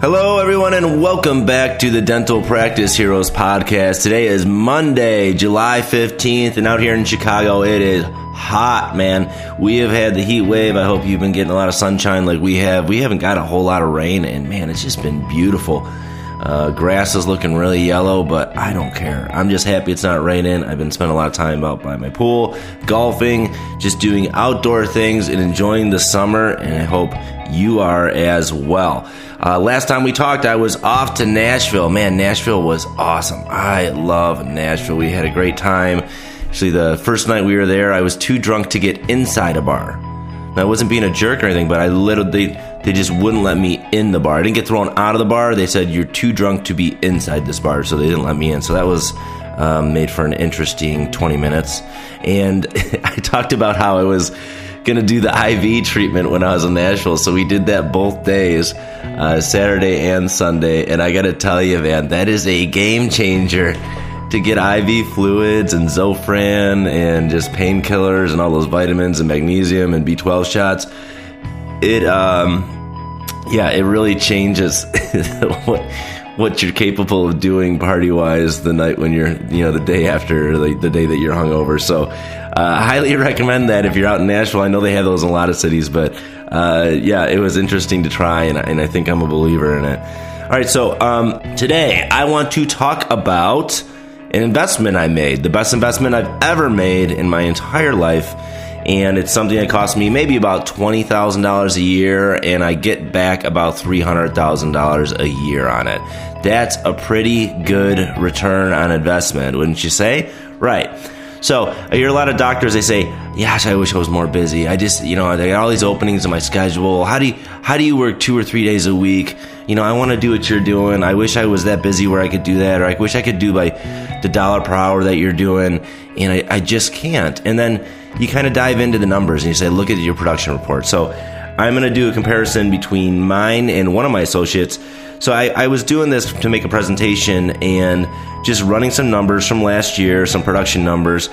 Hello, everyone, and welcome back to the Dental Practice Heroes podcast. Today is Monday, July 15th, and out here in Chicago, it is hot, man. We have had the heat wave. I hope you've been getting a lot of sunshine like we have. We haven't got a whole lot of rain, and man, it's just been beautiful. Uh, grass is looking really yellow, but I don't care. I'm just happy it's not raining. I've been spending a lot of time out by my pool, golfing, just doing outdoor things and enjoying the summer, and I hope you are as well. Uh, last time we talked, I was off to Nashville. Man, Nashville was awesome. I love Nashville. We had a great time. Actually, the first night we were there, I was too drunk to get inside a bar. Now, I wasn't being a jerk or anything, but I literally, they just wouldn't let me in the bar. I didn't get thrown out of the bar. They said, you're too drunk to be inside this bar, so they didn't let me in. So that was um, made for an interesting 20 minutes. And I talked about how I was going to do the IV treatment when I was in Nashville. So we did that both days, uh, Saturday and Sunday. And I got to tell you, man, that is a game changer to get IV fluids and Zofran and just painkillers and all those vitamins and magnesium and B12 shots. It, um, yeah, it really changes what what you're capable of doing party wise the night when you're you know the day after the, the day that you're hungover. So, uh, highly recommend that if you're out in Nashville. I know they have those in a lot of cities, but uh, yeah, it was interesting to try, and, and I think I'm a believer in it. All right, so um, today I want to talk about an investment I made, the best investment I've ever made in my entire life. And it's something that costs me maybe about $20,000 a year, and I get back about $300,000 a year on it. That's a pretty good return on investment, wouldn't you say? Right. So I hear a lot of doctors. They say, "Yes, I wish I was more busy. I just, you know, I got all these openings in my schedule. How do you, how do you work two or three days a week? You know, I want to do what you're doing. I wish I was that busy where I could do that, or I wish I could do like the dollar per hour that you're doing, and I, I just can't." And then you kind of dive into the numbers and you say, "Look at your production report." So I'm going to do a comparison between mine and one of my associates. So I, I, was doing this to make a presentation and just running some numbers from last year, some production numbers.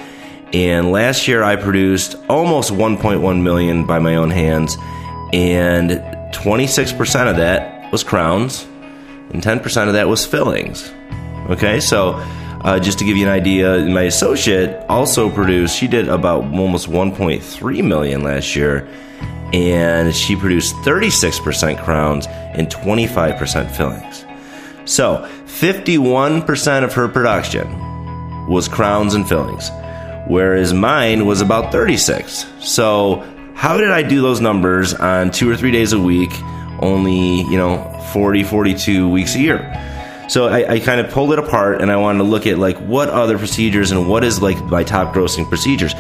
And last year I produced almost 1.1 million by my own hands, and 26% of that was crowns, and 10% of that was fillings. Okay, so uh, just to give you an idea, my associate also produced. She did about almost 1.3 million last year and she produced 36% crowns and 25% fillings. So, 51% of her production was crowns and fillings, whereas mine was about 36. So, how did I do those numbers on 2 or 3 days a week, only, you know, 40, 42 weeks a year? So I, I, kind of pulled it apart and I wanted to look at like what other procedures and what is like my top grossing procedures.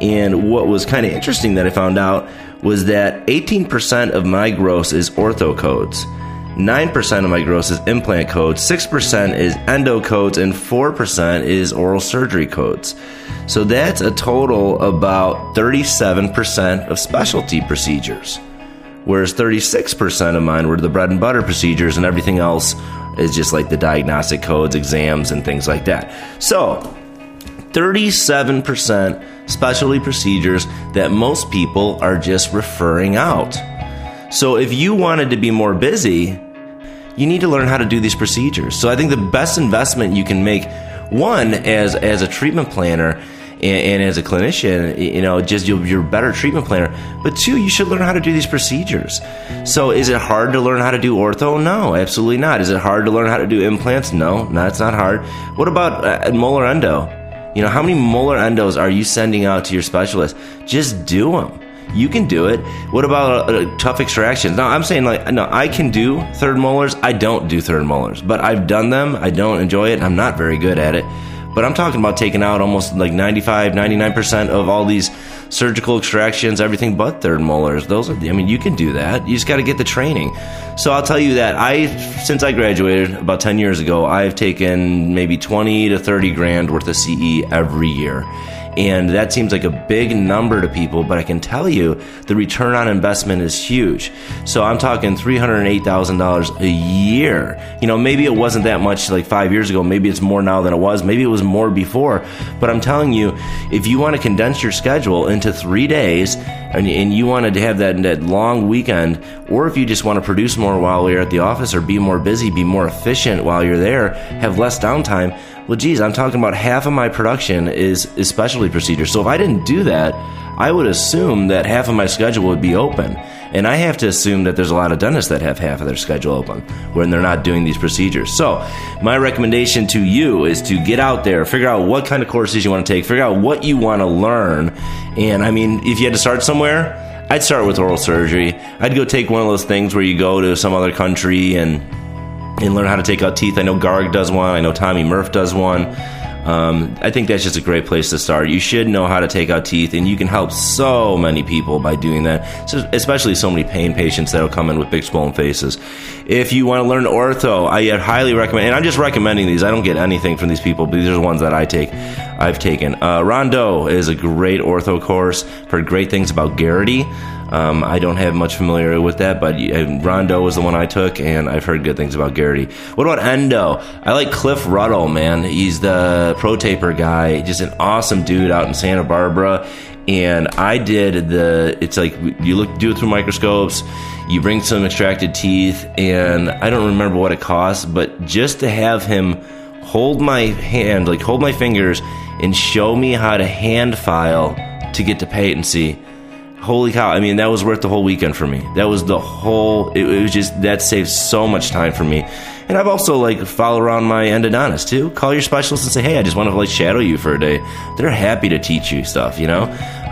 And what was kind of interesting that I found out was that 18% of my gross is ortho codes. 9% of my gross is implant codes, 6% is endo codes, and 4% is oral surgery codes. So that's a total about 37% of specialty procedures. Whereas 36% of mine were the bread and butter procedures, and everything else is just like the diagnostic codes, exams, and things like that. So 37% specialty procedures that most people are just referring out. So if you wanted to be more busy, you need to learn how to do these procedures. So I think the best investment you can make, one as as a treatment planner and, and as a clinician, you know, just you're, you're a better treatment planner. But two, you should learn how to do these procedures. So is it hard to learn how to do ortho? No, absolutely not. Is it hard to learn how to do implants? No, no, it's not hard. What about uh, molar endo? You know, how many molar endos are you sending out to your specialist? Just do them. You can do it. What about uh, uh, tough extractions? Now, I'm saying like, no, I can do third molars. I don't do third molars, but I've done them. I don't enjoy it. I'm not very good at it. But I'm talking about taking out almost like 95, 99% of all these surgical extractions, everything but third molars. Those are, I mean, you can do that. You just got to get the training. So I'll tell you that I, since I graduated about 10 years ago, I've taken maybe 20 to 30 grand worth of CE every year. And that seems like a big number to people, but I can tell you the return on investment is huge. So I'm talking $308,000 a year. You know, maybe it wasn't that much like five years ago. Maybe it's more now than it was. Maybe it was more before. But I'm telling you, if you want to condense your schedule into three days and, and you wanted to have that, that long weekend, or if you just want to produce more while you're at the office or be more busy, be more efficient while you're there, have less downtime, well, geez, I'm talking about half of my production is, specialty procedures. So if I didn't do that, I would assume that half of my schedule would be open. And I have to assume that there's a lot of dentists that have half of their schedule open when they're not doing these procedures. So, my recommendation to you is to get out there, figure out what kind of courses you want to take, figure out what you want to learn. And I mean, if you had to start somewhere, I'd start with oral surgery. I'd go take one of those things where you go to some other country and and learn how to take out teeth. I know Garg does one. I know Tommy Murph does one. Um, I think that's just a great place to start. You should know how to take out teeth, and you can help so many people by doing that, so especially so many pain patients that'll come in with big swollen faces. If you want to learn ortho, I highly recommend, and I'm just recommending these. I don't get anything from these people, but these are the ones that I take. I've taken. Uh, Rondeau is a great ortho course. Heard great things about Garrity. Um, I don't have much familiarity with that, but Rondeau was the one I took, and I've heard good things about Garrity. What about Endo? I like Cliff Ruddle, man. He's the ProTaper guy, just an awesome dude out in Santa Barbara. And I did the. It's like you look, do it through microscopes. You bring some extracted teeth, and I don't remember what it costs, but just to have him hold my hand, like hold my fingers, and show me how to hand file to get to patency holy cow i mean that was worth the whole weekend for me. That was the whole it, it, was just that saved so much time for me. And i've also like follow around my endodontist too. Call your specialist and say hey i just want to like shadow you for a day. They're happy to teach you stuff you know?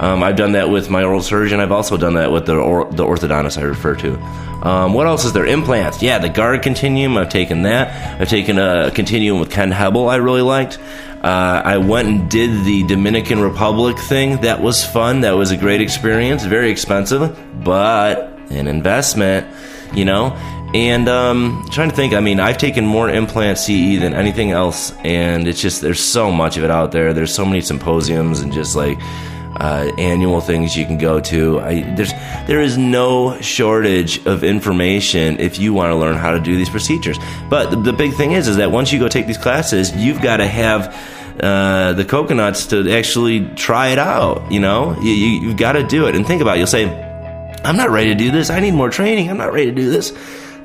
Um, i've done that with my oral surgeon. I've also done that with the, or, the orthodontist i refer to. Um, what else is there? Implants. Yeah the Garg continuum i've taken that. I've taken a continuum with ken hebel i really liked uh, I went and did the Dominican Republic thing. That was fun. That was a great experience. Very expensive, but an investment, you know. And um, trying to think, I mean, I've taken more implant CE than anything else, and it's just there's so much of it out there. There's so many symposiums and just like uh, annual things you can go to. I, there's there is no shortage of information if you want to learn how to do these procedures. But the, the big thing is, is that once you go take these classes, you've got to have uh, the coconuts to actually try it out. You know, you, you, you've got to do it and think about. it. You'll say, "I'm not ready to do this. I need more training. I'm not ready to do this."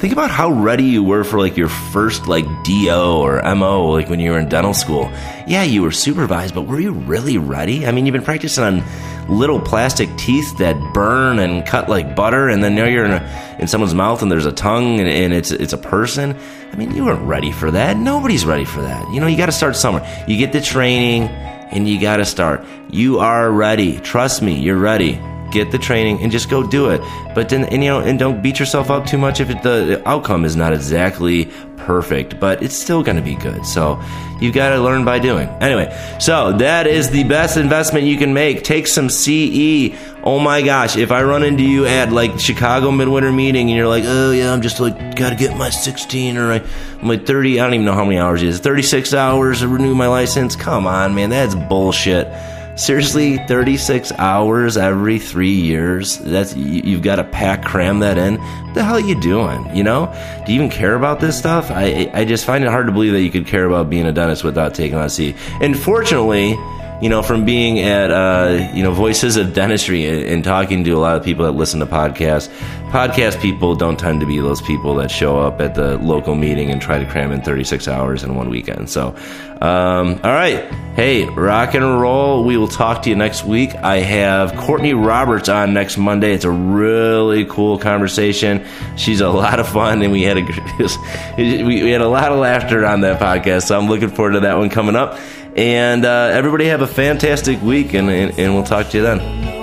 Think about how ready you were for like your first like DO or MO, like when you were in dental school. Yeah, you were supervised, but were you really ready? I mean, you've been practicing on little plastic teeth that burn and cut like butter, and then now you're in, a, in someone's mouth and there's a tongue and, and it's it's a person. I mean, you weren't ready for that. Nobody's ready for that. You know, you got to start somewhere. You get the training and you got to start. You are ready. Trust me, you're ready get the training and just go do it. But then, and you know, and don't beat yourself up too much if the outcome is not exactly perfect, but it's still going to be good. So you've got to learn by doing. Anyway, so that is the best investment you can make. Take some CE. Oh my gosh, if I run into you at like Chicago midwinter meeting and you're like, oh yeah, I'm just like, got to get my 16 or I'm 30, I don't even know how many hours it is, 36 hours to renew my license. Come on, man, that's bullshit seriously 36 hours every three years? That's you, have got to pack cram that in? What the hell are you doing you know? Do you even care about this stuff? I i just find it hard to believe that you could care about being a dentist without taking on CE and fortunately you know, from being at, uh, you know, Voices of Dentistry and, and, talking to a lot of people that listen to podcasts, podcast people don't tend to be those people that show up at the local meeting and try to cram in 36 hours in one weekend. So, um, all right. Hey, rock and roll. We will talk to you next week. I have Courtney Roberts on next Monday. It's a really cool conversation. She's a lot of fun, and we had a we had a lot of laughter on that podcast. So I'm looking forward to that one coming up. And uh, everybody have a fantastic week, and, and, and we'll talk to you then.